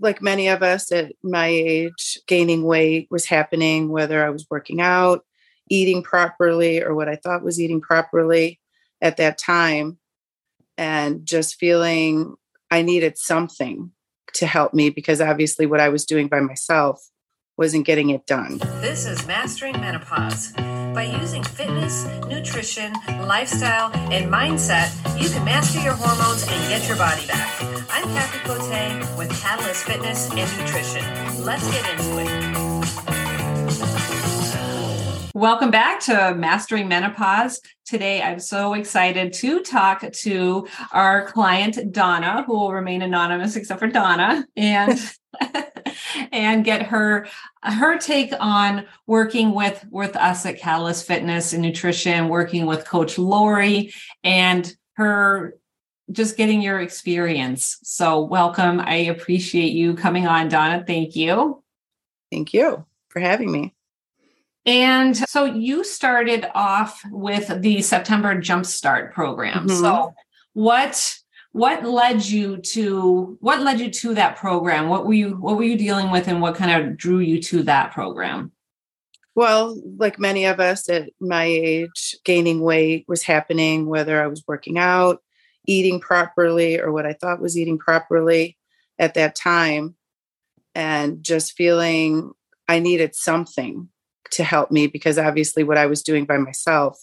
like many of us at my age, gaining weight was happening, whether I was working out, eating properly, or what I thought was eating properly at that time, and just feeling I needed something to help me because obviously what I was doing by myself wasn't getting it done. This is Mastering Menopause. By using fitness, nutrition, lifestyle, and mindset, you can master your hormones and get your body back. I'm Kathy Cote with Katalyst Fitness and Nutrition. Let's get into it. Welcome back to Mastering Menopause. Today, I'm so excited to talk to our client, Dana, who will remain anonymous except for Dana, and and get her her take on working with with us at Katalyst Fitness and Nutrition, working with Coach Lori, and her just getting your experience. So, welcome. I appreciate you coming on, Dana. Thank you. Thank you for having me. And so you started off with the September Jumpstart program. Mm-hmm. So what what led you to what led you to that program? What were you what were you dealing with and what kind of drew you to that program? Well, like many of us at my age, gaining weight was happening whether I was working out, eating properly or what I thought was eating properly at that time and just feeling I needed something to help me because obviously what I was doing by myself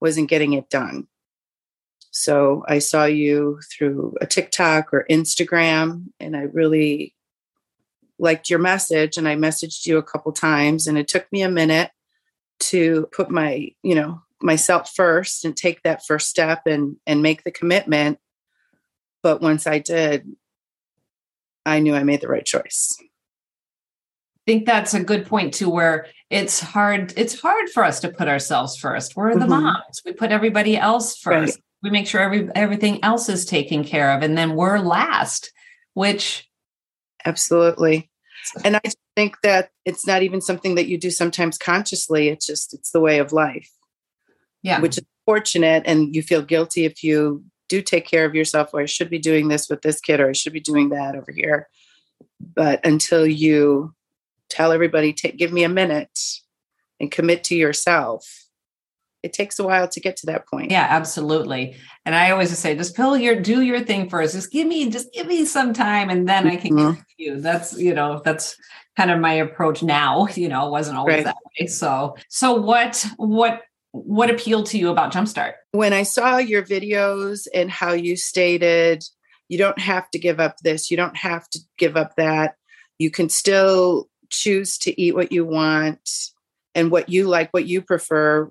wasn't getting it done. So I saw you through a TikTok or Instagram, and I really liked your message. And I messaged you a couple times, and it took me a minute to put my, you know, myself first and take that first step and and make the commitment. But once I did, I knew I made the right choice I think that's a good point too where it's hard it's hard for us to put ourselves first we're the mm-hmm. moms we put everybody else first right. We make sure every everything else is taken care of and then we're last which absolutely. And i think that it's not even something that you do sometimes consciously it's just it's the way of life. Yeah. Which is fortunate and you feel guilty if you do take care of yourself or i should be doing this with this kid or i should be doing that over here. But until you tell everybody, take, give me a minute and commit to yourself. It takes a while to get to that point. Yeah, absolutely. And I always say, just pull your, do your thing first. Just give me, just give me some time, and then I can mm-hmm. give you. That's you know, that's kind of my approach now. You know, it wasn't always right. that way. So, so what, what what appealed to you about Jumpstart? When I saw your videos and how you stated you don't have to give up this, you don't have to give up that. You can still choose to eat what you want and what you like, what you prefer.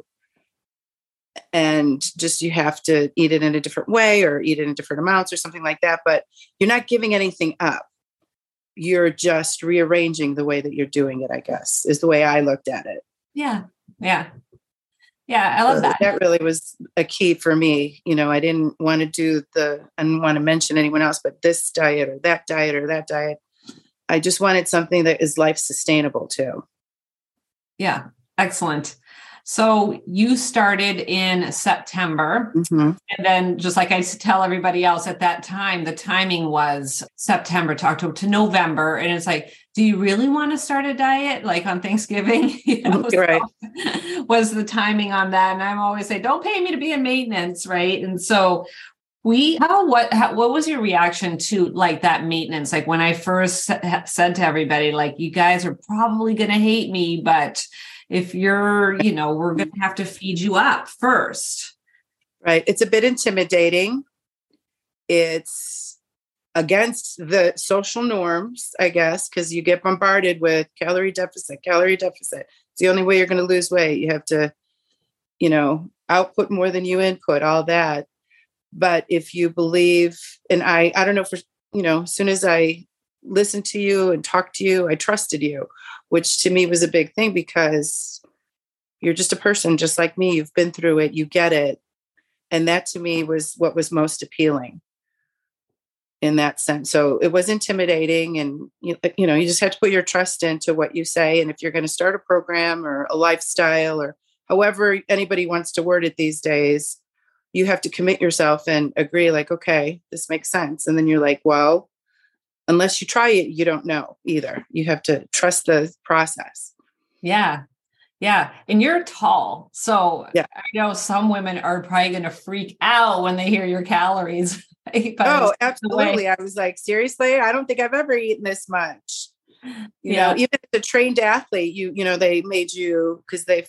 And just you have to eat it in a different way or eat it in different amounts or something like that. But you're not giving anything up. You're just rearranging the way that you're doing it, I guess, is the way I looked at it. Yeah. Yeah. Yeah, I love so that. That really was a key for me. You know, I didn't want to do the, I didn't want to mention anyone else, but this diet or that diet or that diet. I just wanted something that is life sustainable too. Yeah, excellent. So you started in September. Mm-hmm. And then, just like I tell everybody else at that time, the timing was September to October to November. And it's like, do you really want to start a diet like on Thanksgiving? you know, right. So was the timing on that. And I'm always say, don't pay me to be in maintenance. Right. And so we how what how, what was your reaction to like that maintenance like when i first said to everybody like you guys are probably going to hate me but if you're you know we're going to have to feed you up first. Right it's a bit intimidating. It's against the social norms i guess because you get bombarded with calorie deficit calorie deficit. It's the only way you're going to lose weight. You have to you know output more than you input all that. But if you believe and i i don't know for you know as soon as i listened to you and talked to you i trusted you which to me was a big thing because you're just a person just like me you've been through it you get it. And that to me was what was most appealing in that sense. So it was intimidating and you, uh, you know you just have to put your trust into what you say. And if you're going to start a program or a lifestyle or however anybody wants to word it these days you have to commit yourself and agree like okay this makes sense. And then you're like well unless you try it, you don't know either. You have to trust the process. Yeah. Yeah. And you're tall. So yeah. I know some women are probably going to freak out when they hear your calories. oh, absolutely. I was like, seriously, I don't think I've ever eaten this much. You yeah. know, even as a trained athlete, you, you know, they made you because they,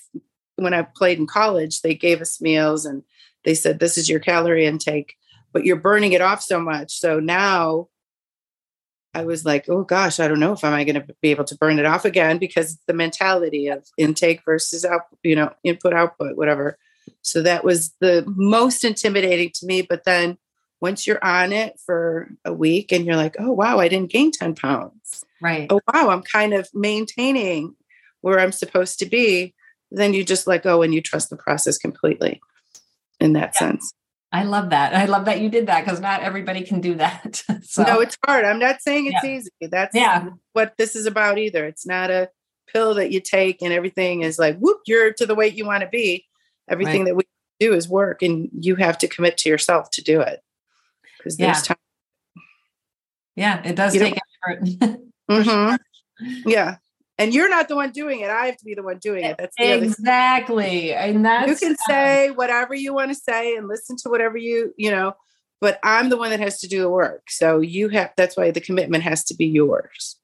when I played in college, they gave us meals and they said, this is your calorie intake, but you're burning it off so much. So now I was like, oh gosh, I don't know if am I going to be able to burn it off again because the mentality of intake versus out, you know, input output, whatever. So that was the most intimidating to me. But then once you're on it for a week and you're like, oh wow, I didn't gain 10 pounds. Right. Oh wow, I'm kind of maintaining where I'm supposed to be. Then you just let go and you trust the process completely in that yeah. sense. I love that. I love that you did that because not everybody can do that. so, no, it's hard. I'm not saying it's yeah. easy. That's yeah. what this is about either. It's not a pill that you take and everything is like, whoop, you're to the weight you want to be. Everything right. that we do is work and you have to commit to yourself to do it. Because there's yeah. time. Yeah, it does you take effort. mm-hmm. sure. Yeah and you're not the one doing it. I have to be the one doing it. That's exactly, and that's you can say whatever you want to say and listen to whatever you you know, but I'm the one that has to do the work. So you have. That's why the commitment has to be yours.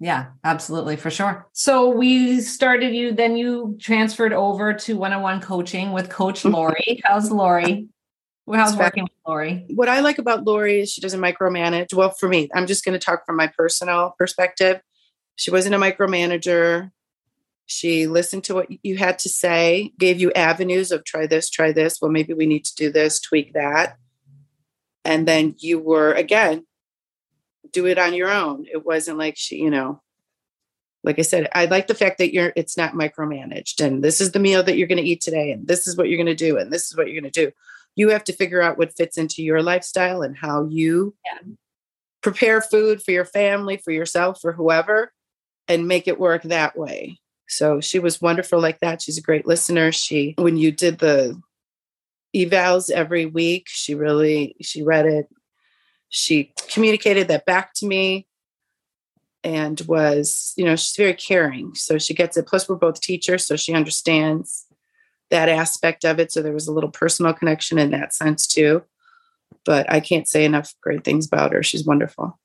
Yeah, absolutely, for sure. So we started you, then you transferred over to one-on-one coaching with Coach mm-hmm. Lori. How's Lori? How's working with Lori? What I like about Lori is she doesn't micromanage. Well, for me, I'm just going to talk from my personal perspective she wasn't a micromanager. She listened to what you had to say, gave you avenues of try this, try this. Well, maybe we need to do this, tweak that. And then you were, again, do it on your own. It wasn't like she, you know, like I said, I like the fact that you're it's not micromanaged and this is the meal that you're going to eat today and this is what you're going to do and this is what you're going to do. You have to figure out what fits into your lifestyle and how you yeah. prepare food for your family, for yourself, for whoever and make it work that way. So she was wonderful like that. She's a great listener. She, when you did the evals every week, she really, she read it. She communicated that back to me and was, you know, she's very caring. So she gets it. Plus, we're both teachers, so she understands that aspect of it. So there was a little personal connection in that sense too. But I can't say enough great things about her. She's wonderful.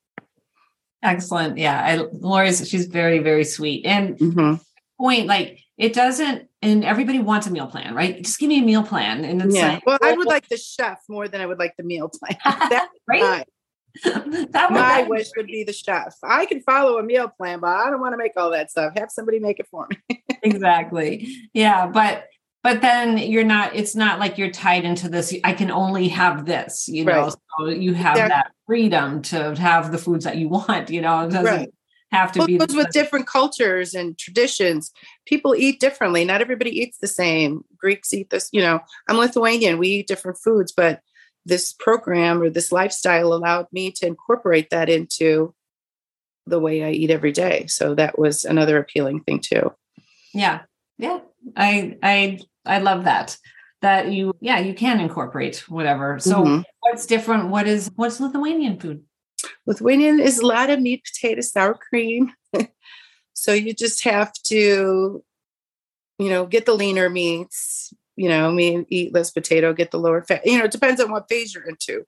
Excellent. Yeah. I, Lori's, she's very, very sweet. And mm-hmm. point, like, it doesn't, and everybody wants a meal plan, right? Just give me a meal plan. And it's yeah. like, well, I would like the chef more than I would like the meal plan. That's right. that my wish would be the chef. I can follow a meal plan, but I don't want to make all that stuff. Have somebody make it for me. exactly. Yeah. But but then you're not it's not like you're tied into this i can only have this you know? Right. so you have that freedom to have the foods that you want you know? It doesn't right. have to well, be with different cultures and traditions. People eat differently. Not everybody eats the same. Greeks eat this you know? I'm lithuanian. We eat different foods but this program or this lifestyle allowed me to incorporate that into the way i eat every day. So that was another appealing thing too. Yeah. Yeah. I I I love that. That you yeah, you can incorporate whatever. So mm-hmm. what's different? What is what's Lithuanian food? Lithuanian is a lot of meat, potato, sour cream. so you just have to, you know, get the leaner meats, you know, mean eat less potato, get the lower fat. You know, it depends on what phase you're into.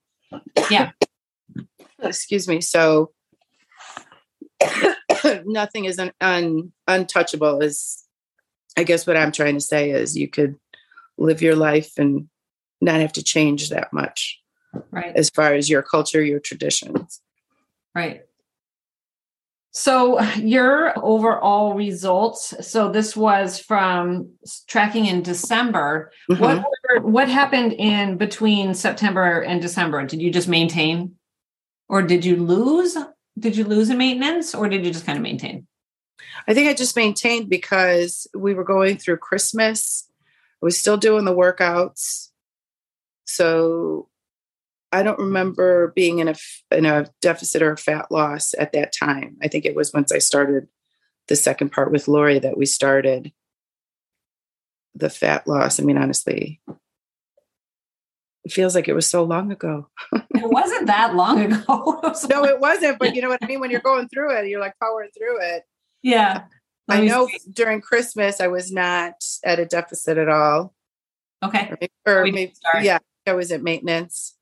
Yeah. Excuse me. So nothing is un, un, untouchable is I guess what I'm trying to say is you could live your life and not have to change that much. Right. As far as your culture, your traditions. Right. So your overall results. So this was from tracking in December. Mm-hmm. What what happened in between September and December? Did you just maintain, or did you lose? Did you lose in maintenance, or did you just kind of maintain? I think I just maintained because we were going through Christmas. I was still doing the workouts. So I don't remember being in a in a deficit or a fat loss at that time. I think it was once I started the second part with Lori that we started the fat loss. I mean, honestly, it feels like it was so long ago. it wasn't that long ago. it no, it wasn't. But you know what I mean? When you're going through it, you're like powering through it. Yeah. I know see. during Christmas, I was not at a deficit at all. Okay. Or, or maybe, yeah, I was at maintenance.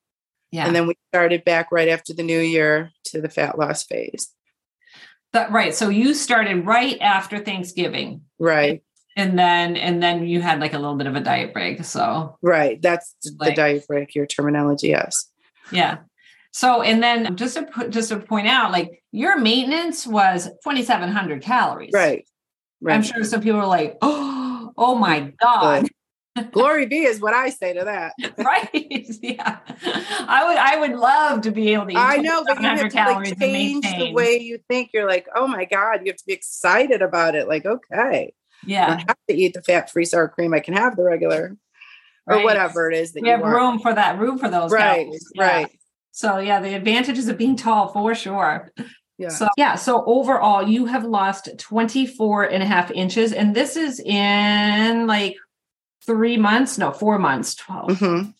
Yeah. And then we started back right after the new year to the fat loss phase. That right. So you started right after Thanksgiving. Right. And then and then you had like a little bit of a diet break. So right. That's like, the diet break, your terminology, yes. Yeah. So and then just to put just to point out, like your maintenance was 2700 calories. Right. Right. I'm sure some people are like, oh, oh my God. Glory be is what I say to that. right. Yeah. I would I would love to be able to eat I know, but you have to like change the way you think. You're like, oh my God, you have to be excited about it. Like, okay. Yeah. I have to eat the fat free sour cream. I can have the regular right. or whatever it is that we have want. room for that, room for those. Right. Yeah. Right. So yeah, the advantages of being tall for sure. Yeah. So yeah, so overall you have lost 24 and a half inches. And this is in like three months, no, four months, 12. Mm-hmm.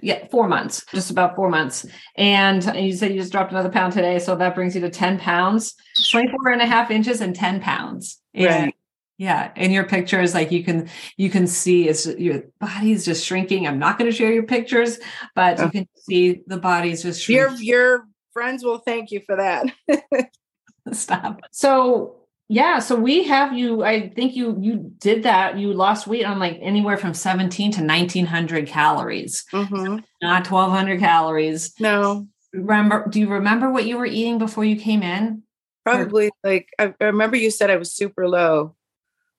Yeah, four months, just about four months. And you said you just dropped another pound today. So that brings you to 10 pounds, 24 and a half inches and 10 pounds. And right. Yeah, in your pictures, like you can you can see it's your body's just shrinking. I'm not going to share your pictures, but you can see the body's just shrinking. Your your friends will thank you for that. Stop. So yeah, so we have you. I think you you did that. You lost weight on like anywhere from seventeen to nineteen hundred calories, mm-hmm. not twelve hundred calories. No. Remember? Do you remember what you were eating before you came in? Probably or- like I, I remember you said I was super low,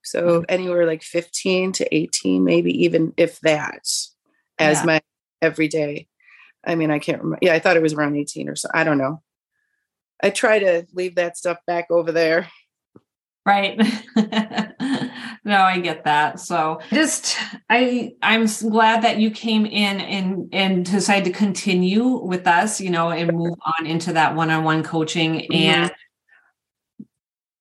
so mm-hmm. anywhere like fifteen to eighteen, maybe even if that, as yeah. my everyday. I mean, I can't remember. Yeah, I thought it was around eighteen or so. I don't know. I try to leave that stuff back over there. Right. no, I get that. So just I I'm glad that you came in and and decided to continue with us, you know, and move on into that one-on-one coaching mm-hmm. and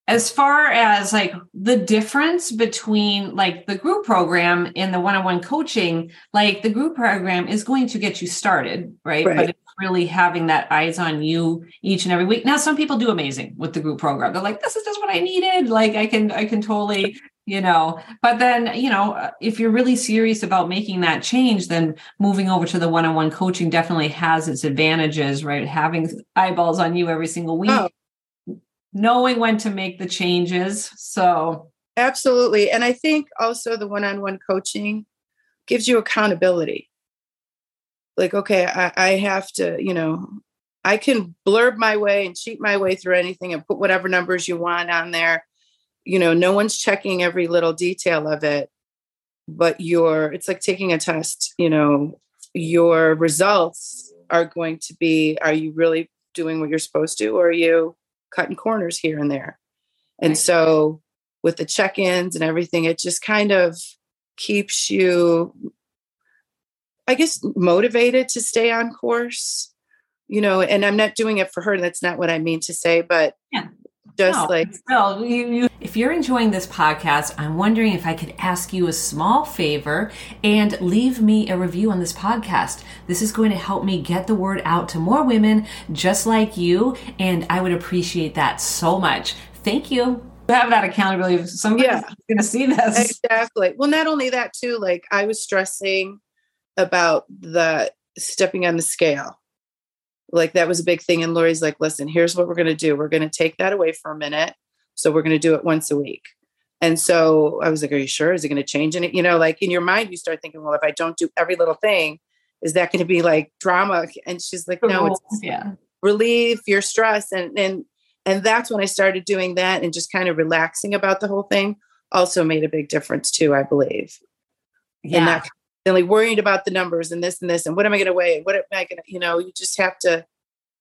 as far as like the difference between like the group program and the one-on-one coaching like the group program is going to get you started right, right. but it's really having that eyes on you each and every week. Now some people do amazing with the group program. They're like this is just what i needed. Like i can i can totally you know. But then you know if you're really serious about making that change then moving over to the one-on-one coaching definitely has its advantages right? Having eyeballs on you every single week oh knowing when to make the changes. So, absolutely. And I think also the one on one coaching gives you accountability. Like, okay, I, I, have to, you know, I can blurb my way and cheat my way through anything and put whatever numbers you want on there. You know, no one's checking every little detail of it, but your, it's like taking a test, you know, your results are going to be are you really doing what you're supposed to or are you cutting corners here and there. And so with the check-ins and everything, it just kind of keeps you, I guess, motivated to stay on course. You know, and I'm not doing it for her. That's not what I mean to say, but yeah just no, like still, you, you, if you're enjoying this podcast i'm wondering if i could ask you a small favor and leave me a review on this podcast. This is going to help me get the word out to more women just like you and i would appreciate that so much. Thank you. Have that accountability somebody's yeah. going to see this. Exactly. Well not only that too like i was stressing about the stepping on the scale like that was a big thing. And Lori's like, listen, here's what we're going to do. We're going to take that away for a minute. So we're going to do it once a week. And so I was like, are you sure? Is it going to change in it? You know, like in your mind, you start thinking, well, if I don't do every little thing, is that going to be like drama? And she's like, no, it's yeah. relieve your stress. And, and, and that's when I started doing that and just kind of relaxing about the whole thing also made a big difference too, I believe. Yeah. And that constantly worried about the numbers and this and this and what am I going to weigh? What am I going to, you know, you just have to,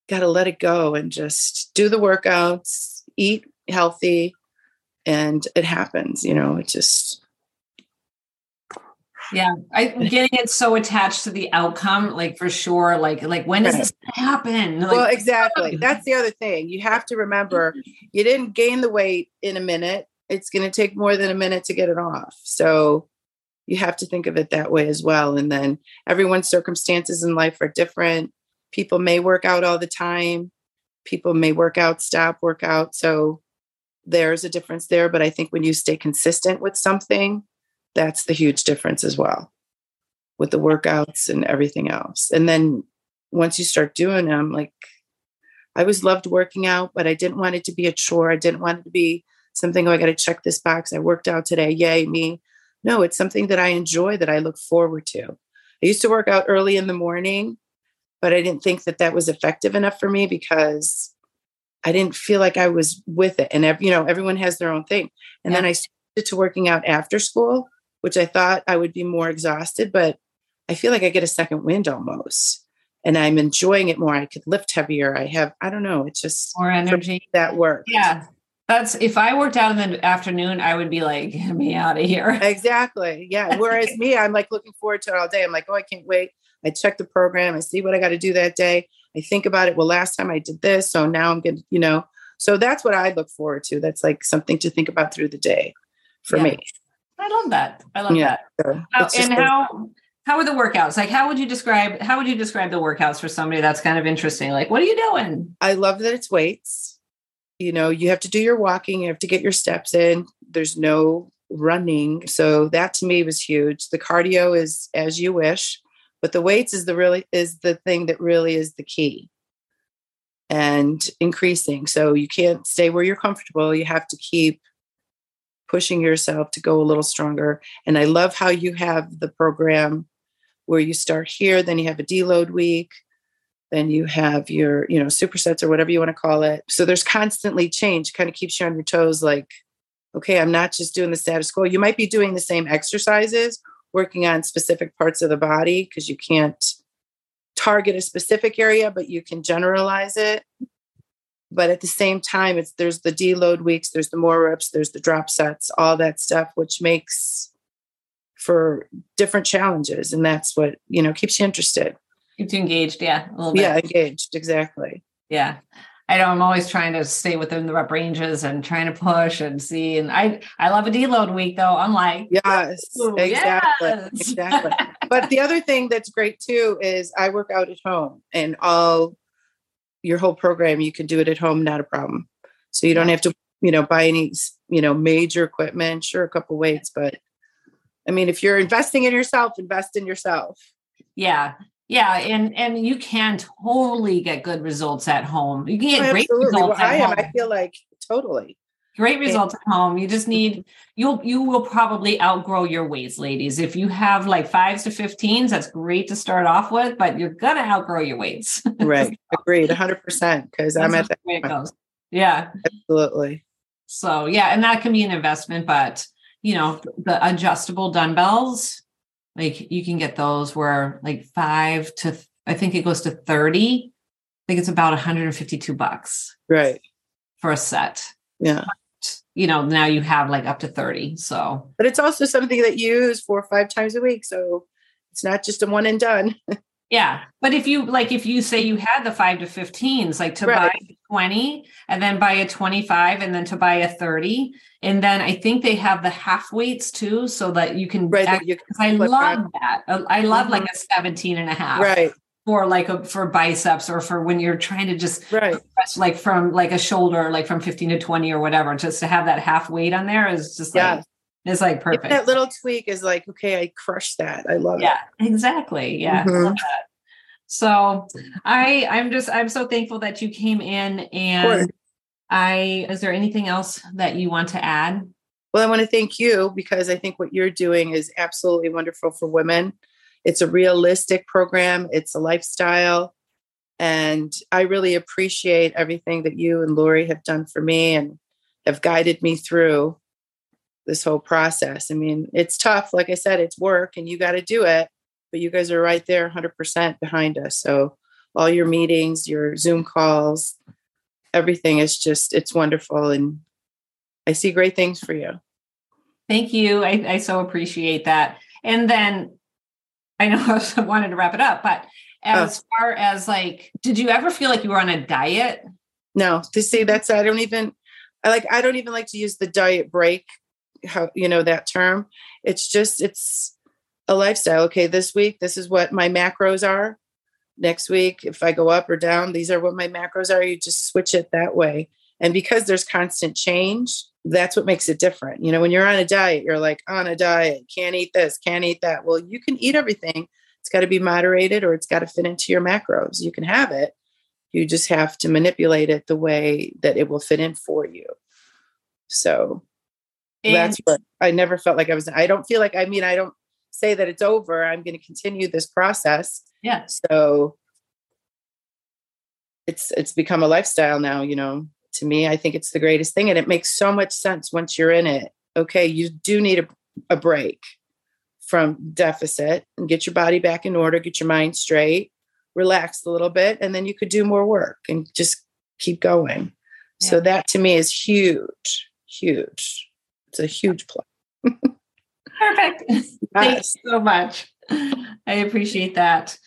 got to let it go and just do the workouts, eat healthy, and it happens, you know, it just. Yeah, I getting it so attached to the outcome, like for sure. Like, like when does right. this happen? Like, well, exactly. That's the other thing. You have to remember, you didn't gain the weight in a minute. It's going to take more than a minute to get it off. So you have to think of it that way as well. And then everyone's circumstances in life are different. People may work out all the time. People may work out, stop, work out. So there's a difference there. But I think when you stay consistent with something, that's the huge difference as well with the workouts and everything else. And then once you start doing them, like I always loved working out, but I didn't want it to be a chore. I didn't want it to be something, oh, I got to check this box. I worked out today. Yay, me. No, it's something that I enjoy that I look forward to. I used to work out early in the morning, but I didn't think that that was effective enough for me because I didn't feel like I was with it. And, you know, everyone has their own thing. And yeah. then I started to working out after school, which I thought I would be more exhausted, but I feel like I get a second wind almost. And I'm enjoying it more. I could lift heavier. I have, I don't know, it's just more energy. That works. Yeah. That's if I worked out in the afternoon, I would be like, get me out of here. Exactly. Yeah. Whereas me, I'm like looking forward to it all day. I'm like, oh, I can't wait. I check the program. I see what I got to do that day. I think about it. Well, last time I did this. So now I'm going to, you know, so that's what I look forward to. That's like something to think about through the day for yeah. me. I love that. I love yeah. that. So how, and how, how are the workouts? Like, how would you describe, how would you describe the workouts for somebody that's kind of interesting? Like, what are you doing? I love that it's weights you know you have to do your walking you have to get your steps in there's no running. So that to me was huge. The cardio is as you wish but the weights is the really is the thing that really is the key. And increasing. So you can't stay where you're comfortable. You have to keep pushing yourself to go a little stronger. And i love how you have the program where you start here then you have a deload week then you have your you know supersets or whatever you want to call it. So there's constantly change kind of keeps you on your toes like okay i'm not just doing the status quo. You might be doing the same exercises working on specific parts of the body because you can't target a specific area but you can generalize it. But at the same time it's there's the deload weeks there's the more reps there's the drop sets all that stuff which makes for different challenges and that's what you know keeps you interested keeps you engaged. Yeah. A little bit. Yeah, engaged. Exactly. Yeah. I know I'm always trying to stay within the rep ranges and trying to push and see. And I I love a deload week though. I'm like, yes, Ooh, exactly, yes. exactly. but the other thing that's great too is I work out at home, and all your whole program you can do it at home, not a problem. So you don't have to you know buy any you know major equipment. Sure, a couple weights, but I mean, if you're investing in yourself, invest in yourself. Yeah, yeah, and and you can totally get good results at home. You can get oh, great results well, at I home. I feel like totally great results at home. You just need you'll you will probably outgrow your weights, ladies. If you have like fives to 15s, that's great to start off with, but you're gonna outgrow your weights. right. Agreed, 100 percent because I'm at that. Way it goes. Yeah, absolutely. So yeah, and that can be an investment, but you know the adjustable dumbbells like you can get those where like five to I think it goes to 30. I think it's about 152 bucks. Right. For a set. Yeah. But, you know, now you have like up to 30. So but it's also something that you use four or five times a week. So it's not just a one and done. Yeah. But if you like, if you say you had the five to 15s, like to right. buy 20 and then buy a 25 and then to buy a 30. And then I think they have the half weights too, so that you can, right, act, you can I love that. Uh, I love mm-hmm. like a 17 and a half. Right. For like a, for biceps or for when you're trying to just right. like from like a shoulder, like from 15 to 20 or whatever, just to have that half weight on there is just yeah. like, it's like perfect. that little tweak is like, okay, I crushed that. I love yeah, it. Yeah, exactly. Yeah. Mm-hmm. So I I'm just I'm so thankful that you came in and I is there anything else that you want to add? Well, I want to thank you because I think what you're doing is absolutely wonderful for women. It's a realistic program, it's a lifestyle. And I really appreciate everything that you and Lori have done for me and have guided me through this whole process. I mean, it's tough. Like I said, it's work and you got to do it, but you guys are right there 100% behind us. So, all your meetings, your Zoom calls, everything is just, it's wonderful. And I see great things for you. Thank you. I, I so appreciate that. And then I know I wanted to wrap it up, but oh. as oh. far as like, did you ever feel like you were on a diet? No, to see that's, I don't even, I like, I don't even like to use the diet break how you know that term it's just it's a lifestyle. Okay, this week, this is what my macros are. Next week, if I go up or down, these are what my macros are. You just switch it that way. And because there's constant change, that's what makes it different. You know, when you're on a diet, you're like on a diet, can't eat this, can't eat that. Well, you can eat everything. It's got to be moderated or it's got to fit into your macros. You can have it. You just have to manipulate it the way that it will fit in for you. So and that's what I never felt like I was. I don't feel like, I mean, I don't say that it's over. I'm going to continue this process. Yeah. So it's it's become a lifestyle now, you know. To me, I think it's the greatest thing and it makes so much sense once you're in it. Okay, you do need a, a break from deficit and get your body back in order, get your mind straight, relax a little bit, and then you could do more work and just keep going. Yeah. So that to me is huge, huge. It's a huge plus. Perfect. Thank you so much. I appreciate that.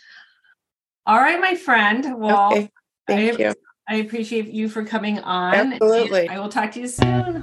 All right, my friend. Well, okay. thank I, you. I appreciate you for coming on. Absolutely. I will talk to you soon.